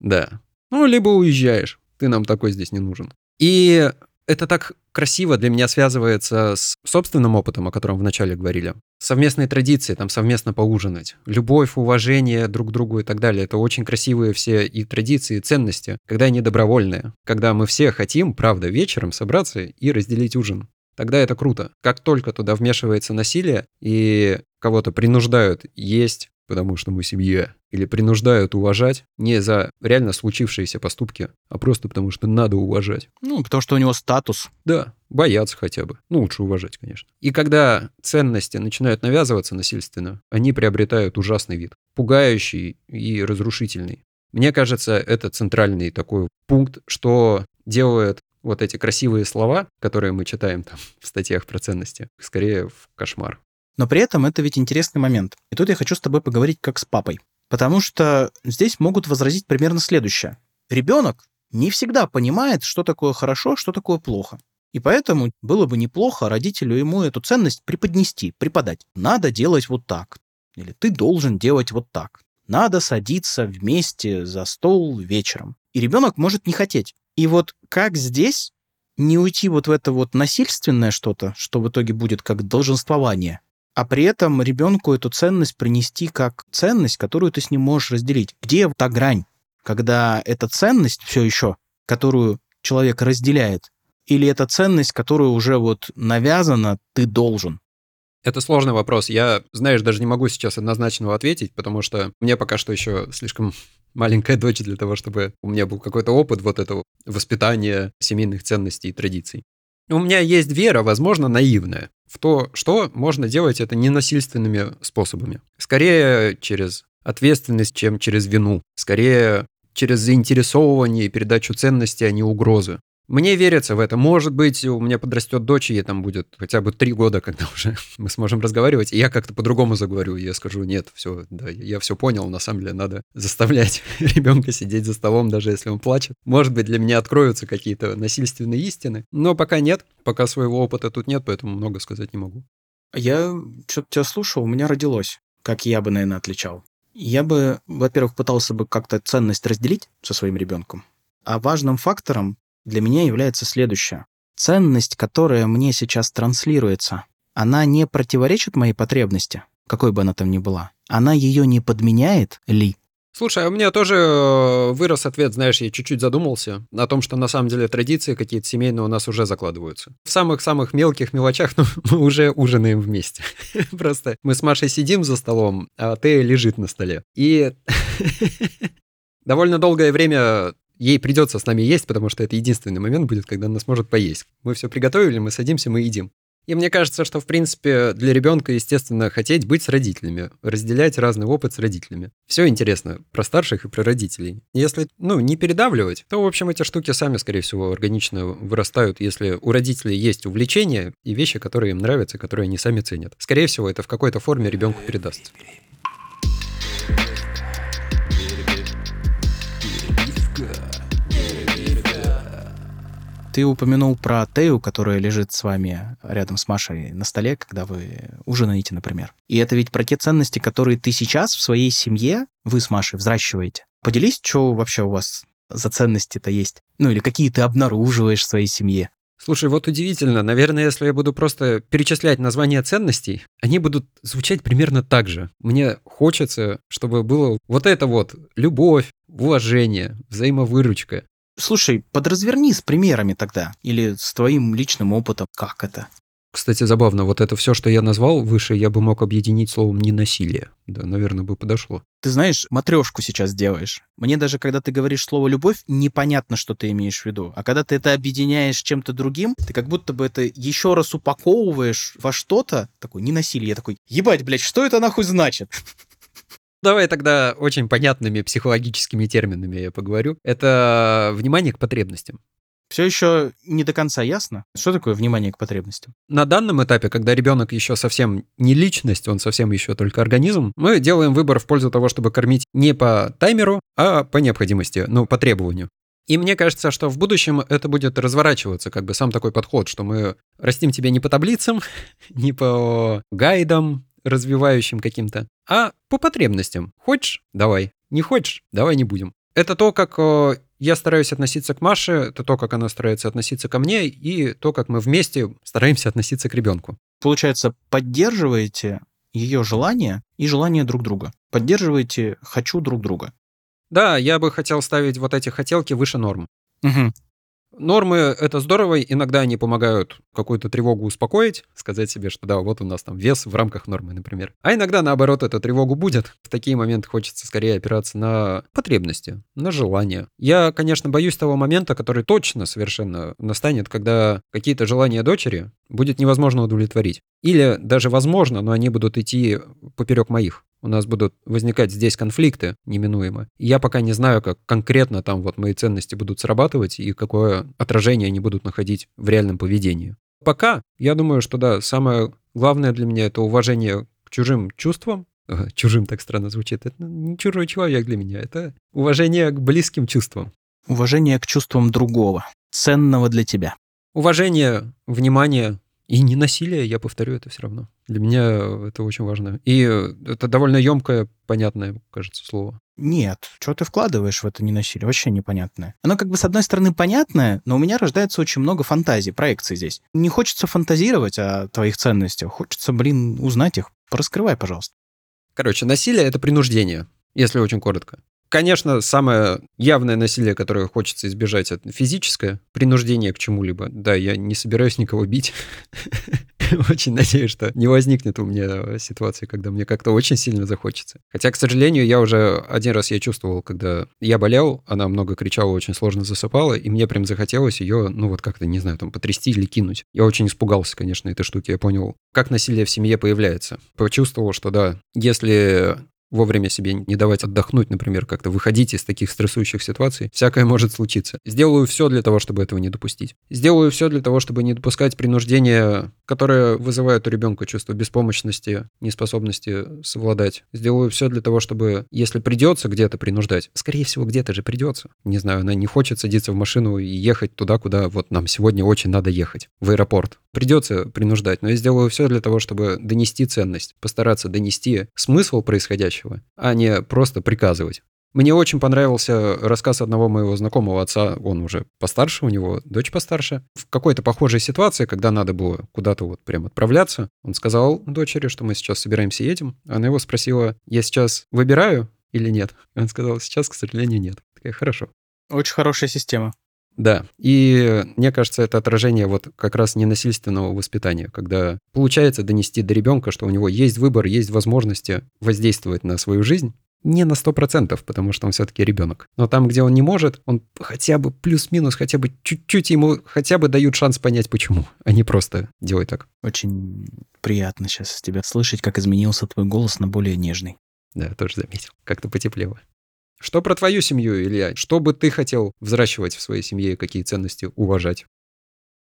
Да. Ну, либо уезжаешь. Ты нам такой здесь не нужен. И это так красиво для меня связывается с собственным опытом, о котором вначале говорили. Совместные традиции, там совместно поужинать. Любовь, уважение друг к другу и так далее. Это очень красивые все и традиции, и ценности, когда они добровольные. Когда мы все хотим, правда, вечером собраться и разделить ужин. Тогда это круто. Как только туда вмешивается насилие и кого-то принуждают есть, потому что мы семья, или принуждают уважать не за реально случившиеся поступки, а просто потому что надо уважать. Ну, потому что у него статус. Да, бояться хотя бы. Ну, лучше уважать, конечно. И когда ценности начинают навязываться насильственно, они приобретают ужасный вид. Пугающий и разрушительный. Мне кажется, это центральный такой пункт, что делает вот эти красивые слова, которые мы читаем там в статьях про ценности, скорее в кошмар. Но при этом это ведь интересный момент. И тут я хочу с тобой поговорить как с папой. Потому что здесь могут возразить примерно следующее. Ребенок не всегда понимает, что такое хорошо, что такое плохо. И поэтому было бы неплохо родителю ему эту ценность преподнести, преподать. Надо делать вот так. Или ты должен делать вот так. Надо садиться вместе за стол вечером. И ребенок может не хотеть. И вот как здесь не уйти вот в это вот насильственное что-то, что в итоге будет как долженствование, а при этом ребенку эту ценность принести как ценность, которую ты с ним можешь разделить. Где та грань, когда эта ценность все еще, которую человек разделяет, или это ценность, которая уже вот навязана, ты должен? Это сложный вопрос. Я, знаешь, даже не могу сейчас однозначно ответить, потому что мне пока что еще слишком (laughs) маленькая дочь для того, чтобы у меня был какой-то опыт вот этого воспитания семейных ценностей и традиций. У меня есть вера, возможно, наивная, в то, что можно делать это ненасильственными способами. Скорее через ответственность, чем через вину. Скорее через заинтересовывание и передачу ценностей, а не угрозы. Мне верится в это. Может быть, у меня подрастет дочь, и ей там будет хотя бы три года, когда уже (laughs) мы сможем разговаривать, и я как-то по-другому заговорю, я скажу, нет, все, да, я все понял, на самом деле надо заставлять (laughs) ребенка сидеть за столом, даже если он плачет. Может быть, для меня откроются какие-то насильственные истины, но пока нет, пока своего опыта тут нет, поэтому много сказать не могу. Я что-то тебя слушал, у меня родилось, как я бы, наверное, отличал. Я бы, во-первых, пытался бы как-то ценность разделить со своим ребенком, а важным фактором для меня является следующее. Ценность, которая мне сейчас транслируется, она не противоречит моей потребности, какой бы она там ни была. Она ее не подменяет ли? Слушай, а у меня тоже э, вырос ответ, знаешь, я чуть-чуть задумался о том, что на самом деле традиции какие-то семейные у нас уже закладываются. В самых-самых мелких мелочах ну, (laughs) мы уже ужинаем вместе. (laughs) Просто мы с Машей сидим за столом, а ты лежит на столе. И (laughs) довольно долгое время ей придется с нами есть, потому что это единственный момент будет, когда она сможет поесть. Мы все приготовили, мы садимся, мы едим. И мне кажется, что, в принципе, для ребенка, естественно, хотеть быть с родителями, разделять разный опыт с родителями. Все интересно про старших и про родителей. Если, ну, не передавливать, то, в общем, эти штуки сами, скорее всего, органично вырастают, если у родителей есть увлечения и вещи, которые им нравятся, которые они сами ценят. Скорее всего, это в какой-то форме ребенку передастся. Ты упомянул про Тею, которая лежит с вами рядом с Машей на столе, когда вы ужинаете, например. И это ведь про те ценности, которые ты сейчас в своей семье, вы с Машей взращиваете. Поделись, что вообще у вас за ценности-то есть? Ну или какие ты обнаруживаешь в своей семье? Слушай, вот удивительно. Наверное, если я буду просто перечислять названия ценностей, они будут звучать примерно так же. Мне хочется, чтобы было вот это вот любовь, уважение, взаимовыручка. Слушай, подразверни с примерами тогда, или с твоим личным опытом, как это? Кстати, забавно, вот это все, что я назвал выше, я бы мог объединить словом «ненасилие». Да, наверное, бы подошло. Ты знаешь, матрешку сейчас делаешь. Мне даже, когда ты говоришь слово «любовь», непонятно, что ты имеешь в виду. А когда ты это объединяешь чем-то другим, ты как будто бы это еще раз упаковываешь во что-то, такое ненасилие, я такой, ебать, блядь, что это нахуй значит? (laughs) Давай тогда очень понятными психологическими терминами я поговорю. Это внимание к потребностям. Все еще не до конца ясно, что такое внимание к потребностям. На данном этапе, когда ребенок еще совсем не личность, он совсем еще только организм, мы делаем выбор в пользу того, чтобы кормить не по таймеру, а по необходимости, ну, по требованию. И мне кажется, что в будущем это будет разворачиваться, как бы сам такой подход, что мы растим тебя не по таблицам, (laughs) не по гайдам, развивающим каким-то, а по потребностям. Хочешь? Давай. Не хочешь? Давай не будем. Это то, как э, я стараюсь относиться к Маше, это то, как она старается относиться ко мне, и то, как мы вместе стараемся относиться к ребенку. Получается, поддерживаете ее желание и желание друг друга. Поддерживаете «хочу» друг друга. Да, я бы хотел ставить вот эти хотелки выше норм. Угу. Нормы — это здорово, иногда они помогают какую-то тревогу успокоить, сказать себе, что да, вот у нас там вес в рамках нормы, например. А иногда, наоборот, эта тревогу будет. В такие моменты хочется скорее опираться на потребности, на желания. Я, конечно, боюсь того момента, который точно совершенно настанет, когда какие-то желания дочери будет невозможно удовлетворить. Или даже возможно, но они будут идти поперек моих у нас будут возникать здесь конфликты неминуемо. я пока не знаю, как конкретно там вот мои ценности будут срабатывать и какое отражение они будут находить в реальном поведении. Пока, я думаю, что да, самое главное для меня это уважение к чужим чувствам, чужим так странно звучит. Это не чужой человек для меня. Это уважение к близким чувствам. Уважение к чувствам другого, ценного для тебя. Уважение, внимание и не насилие, я повторю это все равно. Для меня это очень важно. И это довольно емкое, понятное, кажется, слово. Нет, что ты вкладываешь в это ненасилие? Вообще непонятное. Оно как бы с одной стороны понятное, но у меня рождается очень много фантазий, проекций здесь. Не хочется фантазировать о твоих ценностях, хочется, блин, узнать их. Пораскрывай, пожалуйста. Короче, насилие — это принуждение, если очень коротко. Конечно, самое явное насилие, которое хочется избежать, это физическое принуждение к чему-либо. Да, я не собираюсь никого бить. (laughs) Очень надеюсь, что не возникнет у меня ситуации, когда мне как-то очень сильно захочется. Хотя, к сожалению, я уже один раз я чувствовал, когда я болел, она много кричала, очень сложно засыпала, и мне прям захотелось ее, ну вот как-то, не знаю, там потрясти или кинуть. Я очень испугался, конечно, этой штуки. Я понял, как насилие в семье появляется. Почувствовал, что да, если вовремя себе не давать отдохнуть, например, как-то выходить из таких стрессующих ситуаций, всякое может случиться. Сделаю все для того, чтобы этого не допустить. Сделаю все для того, чтобы не допускать принуждения, которое вызывает у ребенка чувство беспомощности, неспособности совладать. Сделаю все для того, чтобы, если придется где-то принуждать, скорее всего, где-то же придется. Не знаю, она не хочет садиться в машину и ехать туда, куда вот нам сегодня очень надо ехать, в аэропорт. Придется принуждать, но я сделаю все для того, чтобы донести ценность, постараться донести смысл происходящего, а не просто приказывать. Мне очень понравился рассказ одного моего знакомого отца, он уже постарше, у него дочь постарше. В какой-то похожей ситуации, когда надо было куда-то вот прям отправляться, он сказал дочери, что мы сейчас собираемся едем. Она его спросила, я сейчас выбираю или нет? Он сказал, сейчас, к сожалению, нет. Такая, хорошо. Очень хорошая система. Да, и мне кажется, это отражение вот как раз ненасильственного воспитания, когда получается донести до ребенка, что у него есть выбор, есть возможности воздействовать на свою жизнь, не на 100%, потому что он все-таки ребенок. Но там, где он не может, он хотя бы плюс-минус, хотя бы чуть-чуть ему хотя бы дают шанс понять, почему, а не просто делай так. Очень приятно сейчас тебя слышать, как изменился твой голос на более нежный. Да, тоже заметил. Как-то потеплело. Что про твою семью, Илья? Что бы ты хотел взращивать в своей семье, какие ценности уважать?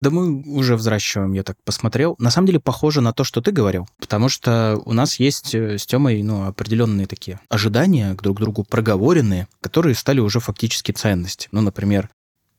Да мы уже взращиваем, я так посмотрел. На самом деле похоже на то, что ты говорил, потому что у нас есть э, с Тёмой ну, определенные такие ожидания к друг другу, проговоренные, которые стали уже фактически ценности. Ну, например,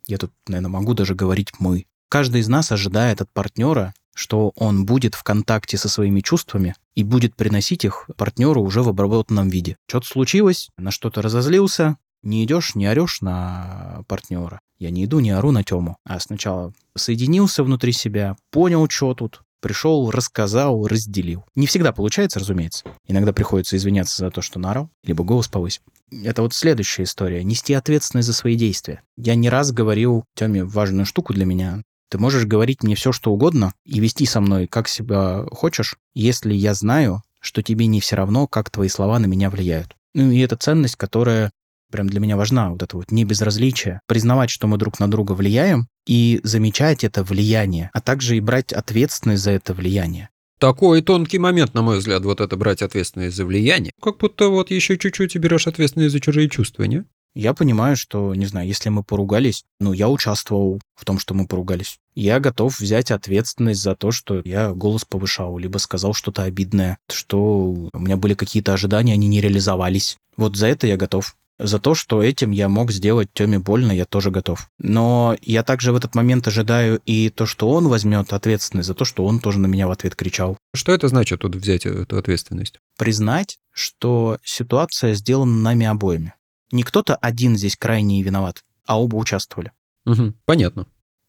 я тут, наверное, могу даже говорить «мы». Каждый из нас ожидает от партнера что он будет в контакте со своими чувствами и будет приносить их партнеру уже в обработанном виде. Что-то случилось, на что-то разозлился, не идешь, не орешь на партнера. Я не иду, не ору на Тему. А сначала соединился внутри себя, понял, что тут, пришел, рассказал, разделил. Не всегда получается, разумеется. Иногда приходится извиняться за то, что наорал, либо голос повысил. Это вот следующая история. Нести ответственность за свои действия. Я не раз говорил Теме важную штуку для меня. Ты можешь говорить мне все, что угодно, и вести со мной как себя хочешь, если я знаю, что тебе не все равно, как твои слова на меня влияют. Ну и это ценность, которая прям для меня важна, вот это вот не безразличие. Признавать, что мы друг на друга влияем, и замечать это влияние, а также и брать ответственность за это влияние. Такой тонкий момент, на мой взгляд, вот это брать ответственность за влияние. Как будто вот еще чуть-чуть и берешь ответственность за чужие чувства, не? Я понимаю, что, не знаю, если мы поругались, ну, я участвовал в том, что мы поругались. Я готов взять ответственность за то, что я голос повышал, либо сказал что-то обидное, что у меня были какие-то ожидания, они не реализовались. Вот за это я готов. За то, что этим я мог сделать Теме больно, я тоже готов. Но я также в этот момент ожидаю и то, что он возьмет ответственность за то, что он тоже на меня в ответ кричал. Что это значит тут взять эту ответственность? Признать, что ситуация сделана нами обоими. Не кто-то один здесь крайне виноват, а оба участвовали. Угу, понятно.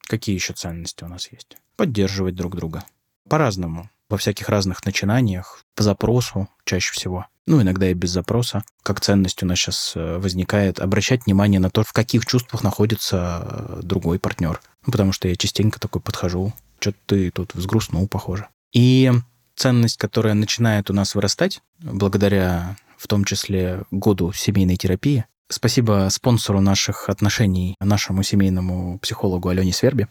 Какие еще ценности у нас есть? Поддерживать друг друга. По-разному. Во всяких разных начинаниях, по запросу чаще всего. Ну, иногда и без запроса. Как ценность у нас сейчас э, возникает обращать внимание на то, в каких чувствах находится э, другой партнер. Ну, потому что я частенько такой подхожу. Что-то ты тут взгрустнул, похоже. И ценность, которая начинает у нас вырастать благодаря в том числе году семейной терапии, Спасибо спонсору наших отношений, нашему семейному психологу Алене Сверби.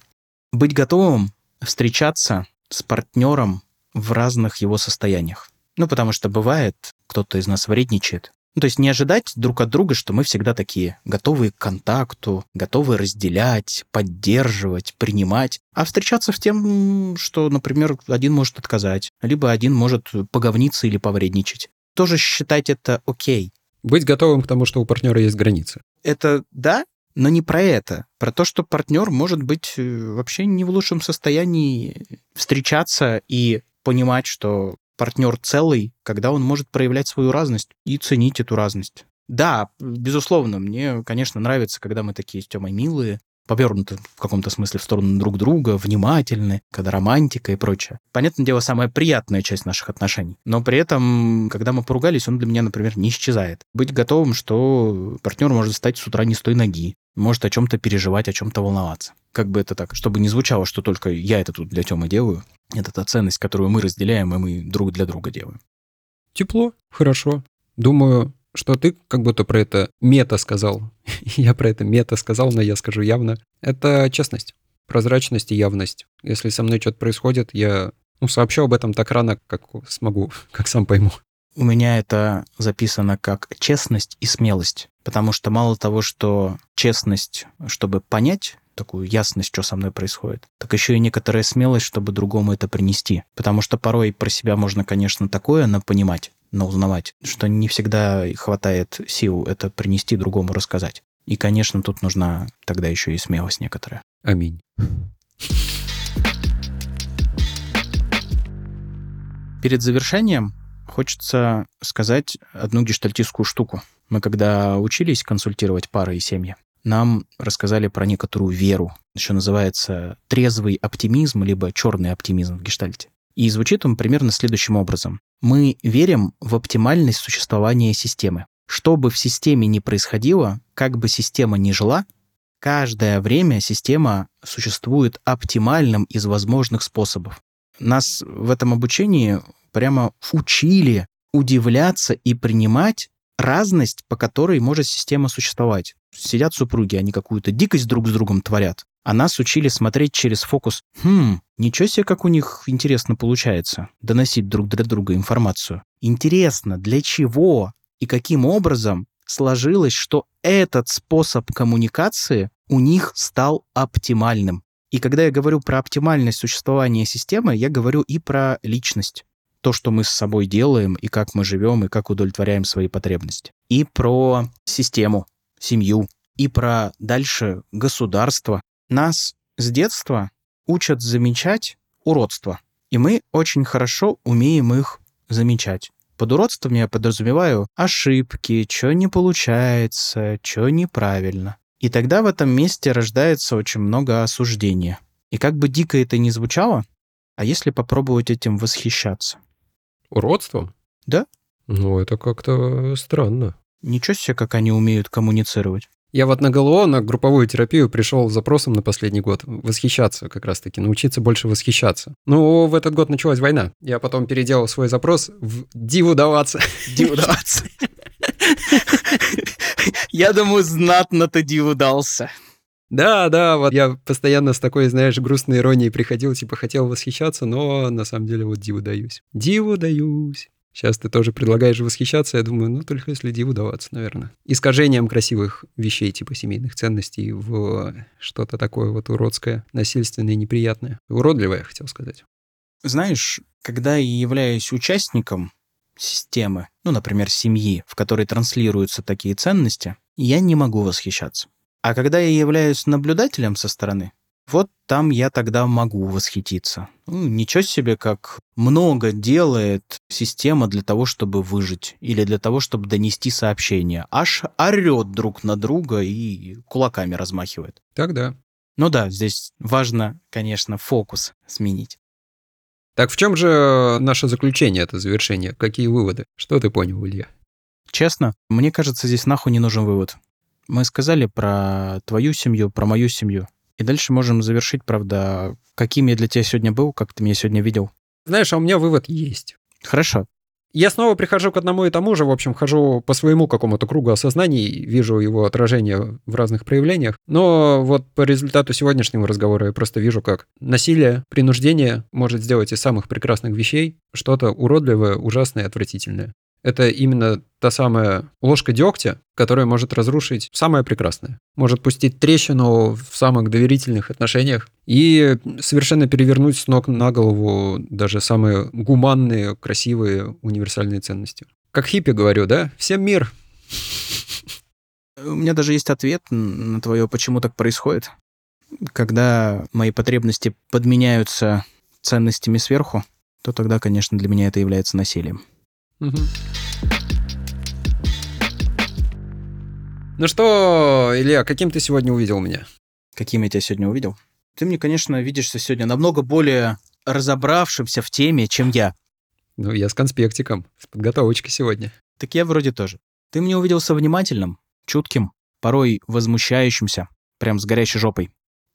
Быть готовым встречаться с партнером в разных его состояниях. Ну, потому что бывает, кто-то из нас вредничает. Ну, то есть не ожидать друг от друга, что мы всегда такие, готовые к контакту, готовы разделять, поддерживать, принимать, а встречаться с тем, что, например, один может отказать, либо один может поговниться или повредничать. тоже считать это окей. Быть готовым к тому, что у партнера есть границы. Это да, но не про это. Про то, что партнер может быть э, вообще не в лучшем состоянии встречаться и понимать, что партнер целый, когда он может проявлять свою разность и ценить эту разность. Да, безусловно, мне, конечно, нравится, когда мы такие с Тёмой милые, повернуты в каком-то смысле в сторону друг друга, внимательны, когда романтика и прочее. Понятное дело, самая приятная часть наших отношений. Но при этом, когда мы поругались, он для меня, например, не исчезает. Быть готовым, что партнер может встать с утра не с той ноги, может о чем-то переживать, о чем-то волноваться. Как бы это так, чтобы не звучало, что только я это тут для Тёмы делаю. Это та ценность, которую мы разделяем, и мы друг для друга делаем. Тепло, хорошо. Думаю, что ты как будто про это мета сказал. (laughs) я про это мета сказал, но я скажу явно. Это честность, прозрачность и явность. Если со мной что-то происходит, я ну, сообщу об этом так рано, как смогу, (laughs) как сам пойму. У меня это записано как честность и смелость, потому что мало того, что честность, чтобы понять такую ясность, что со мной происходит, так еще и некоторая смелость, чтобы другому это принести. Потому что порой про себя можно, конечно, такое напонимать, но узнавать, что не всегда хватает сил это принести другому рассказать. И, конечно, тут нужна тогда еще и смелость некоторая. Аминь. Перед завершением хочется сказать одну гештальтистскую штуку. Мы когда учились консультировать пары и семьи, нам рассказали про некоторую веру. Еще называется трезвый оптимизм, либо черный оптимизм в гештальте. И звучит он примерно следующим образом. Мы верим в оптимальность существования системы. Что бы в системе ни происходило, как бы система ни жила, каждое время система существует оптимальным из возможных способов. Нас в этом обучении прямо учили удивляться и принимать разность, по которой может система существовать. Сидят супруги, они какую-то дикость друг с другом творят. А нас учили смотреть через фокус. Хм, ничего себе, как у них интересно получается доносить друг для друга информацию. Интересно, для чего и каким образом сложилось, что этот способ коммуникации у них стал оптимальным. И когда я говорю про оптимальность существования системы, я говорю и про личность то, что мы с собой делаем, и как мы живем, и как удовлетворяем свои потребности. И про систему, семью, и про дальше государство. Нас с детства учат замечать уродство. И мы очень хорошо умеем их замечать. Под уродством я подразумеваю ошибки, что не получается, что неправильно. И тогда в этом месте рождается очень много осуждения. И как бы дико это ни звучало, а если попробовать этим восхищаться? Уродством? Да. Ну, это как-то странно. Ничего себе, как они умеют коммуницировать. Я вот на ГЛО, на групповую терапию пришел с запросом на последний год. Восхищаться как раз-таки, научиться больше восхищаться. Ну, в этот год началась война. Я потом переделал свой запрос в диву даваться. Диву даваться. (laughs) Я думаю, знатно ты диву дался. Да, да, вот я постоянно с такой, знаешь, грустной иронией приходил, типа хотел восхищаться, но на самом деле вот диву даюсь. Диву даюсь. Сейчас ты тоже предлагаешь восхищаться, я думаю, ну, только если диву даваться, наверное. Искажением красивых вещей, типа семейных ценностей, в что-то такое вот уродское, насильственное, неприятное. Уродливое, я хотел сказать. Знаешь, когда я являюсь участником системы, ну, например, семьи, в которой транслируются такие ценности, я не могу восхищаться. А когда я являюсь наблюдателем со стороны, вот там я тогда могу восхититься. Ну, ничего себе, как много делает система для того, чтобы выжить или для того, чтобы донести сообщение. Аж орет друг на друга и кулаками размахивает. Тогда. Ну да, здесь важно, конечно, фокус сменить. Так в чем же наше заключение, это завершение? Какие выводы? Что ты понял, Илья? Честно, мне кажется, здесь нахуй не нужен вывод. Мы сказали про твою семью, про мою семью. И дальше можем завершить, правда, каким я для тебя сегодня был, как ты меня сегодня видел. Знаешь, а у меня вывод есть. Хорошо. Я снова прихожу к одному и тому же, в общем, хожу по своему какому-то кругу осознаний, вижу его отражение в разных проявлениях. Но вот по результату сегодняшнего разговора я просто вижу, как насилие, принуждение может сделать из самых прекрасных вещей что-то уродливое, ужасное и отвратительное. Это именно та самая ложка дегтя, которая может разрушить самое прекрасное. Может пустить трещину в самых доверительных отношениях и совершенно перевернуть с ног на голову даже самые гуманные, красивые, универсальные ценности. Как хиппи говорю, да? Всем мир. У меня даже есть ответ на твое, почему так происходит. Когда мои потребности подменяются ценностями сверху, то тогда, конечно, для меня это является насилием. Угу. Ну что, Илья, каким ты сегодня увидел меня? Каким я тебя сегодня увидел? Ты мне, конечно, видишься сегодня намного более разобравшимся в теме, чем я. Ну, я с конспектиком, с подготовочкой сегодня. Так я вроде тоже. Ты мне увиделся внимательным, чутким, порой возмущающимся, прям с горящей жопой,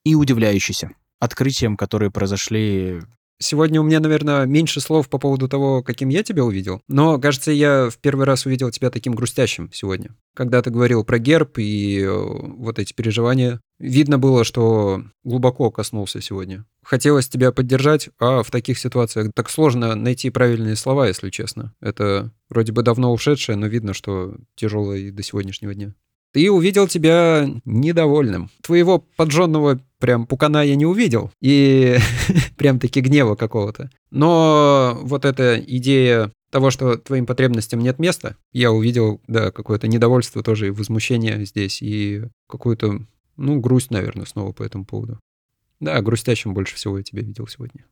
и удивляющийся открытиям, которые произошли Сегодня у меня, наверное, меньше слов по поводу того, каким я тебя увидел. Но, кажется, я в первый раз увидел тебя таким грустящим сегодня. Когда ты говорил про герб и э, вот эти переживания, видно было, что глубоко коснулся сегодня. Хотелось тебя поддержать, а в таких ситуациях так сложно найти правильные слова, если честно. Это вроде бы давно ушедшее, но видно, что тяжелое и до сегодняшнего дня. И увидел тебя недовольным. Твоего поджженного прям пукана я не увидел. И (laughs) прям таки гнева какого-то. Но вот эта идея того, что твоим потребностям нет места, я увидел, да, какое-то недовольство тоже и возмущение здесь, и какую-то, ну, грусть, наверное, снова по этому поводу. Да, грустящим больше всего я тебя видел сегодня.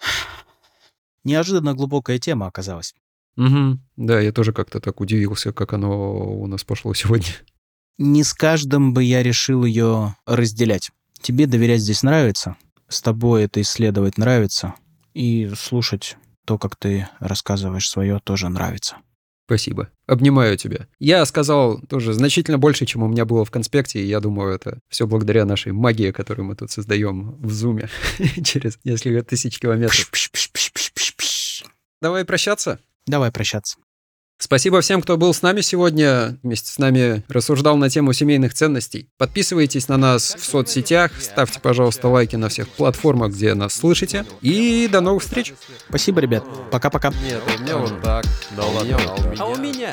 (sighs) Неожиданно глубокая тема оказалась. Угу. Да, я тоже как-то так удивился, как оно у нас пошло сегодня не с каждым бы я решил ее разделять. Тебе доверять здесь нравится, с тобой это исследовать нравится, и слушать то, как ты рассказываешь свое, тоже нравится. Спасибо. Обнимаю тебя. Я сказал тоже значительно больше, чем у меня было в конспекте, и я думаю, это все благодаря нашей магии, которую мы тут создаем в зуме (laughs) через несколько тысяч километров. Давай прощаться? Давай прощаться. Спасибо всем, кто был с нами сегодня, вместе с нами рассуждал на тему семейных ценностей. Подписывайтесь на нас в соцсетях, ставьте, пожалуйста, лайки на всех платформах, где нас слышите. И до новых встреч. Спасибо, ребят. Пока-пока. Нет, у меня вот так. Да ладно, а у меня...